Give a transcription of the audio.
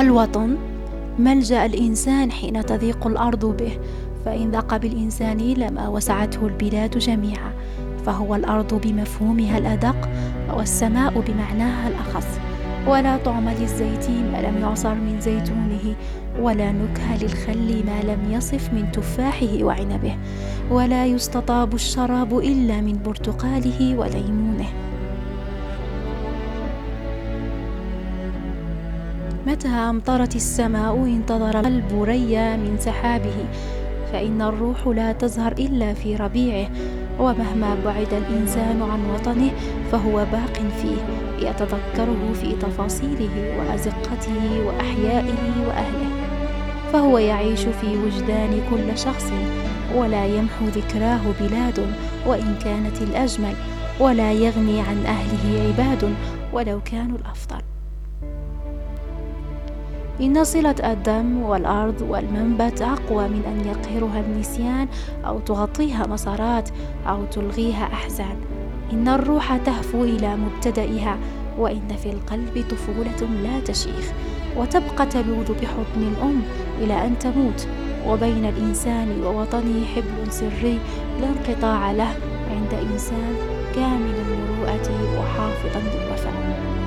الوطن ملجأ الإنسان حين تضيق الأرض به فإن ضاق بالإنسان لما وسعته البلاد جميعا فهو الأرض بمفهومها الأدق والسماء بمعناها الأخص. ولا طعم للزيت ما لم يعصر من زيتونه ولا نكه للخل ما لم يصف من تفاحه وعنبه. ولا يستطاب الشراب إلا من برتقاله وليمونه. متى أمطرت السماء انتظر القلب ريا من سحابه؟ فإن الروح لا تزهر إلا في ربيعه ومهما بعد الإنسان عن وطنه فهو باق فيه يتذكره في تفاصيله وأزقته وأحيائه وأهله. فهو يعيش في وجدان كل شخص ولا يمحو ذكراه بلاد وإن كانت الأجمل ولا يغني عن أهله عباد ولو كانوا الأفضل. إن صلة الدم والأرض والمنبت أقوى من أن يقهرها النسيان أو تغطيها مسارات أو تلغيها أحزان. إن الروح تهفو إلى مبتدئها وإن في القلب طفولة لا تشيخ. وتبقى تلوذ بحضن الأم إلى أن تموت. وبين الإنسان ووطنه حبل سري لا انقطاع له عند إنسان كامل المروءة وحافظا للوفاء.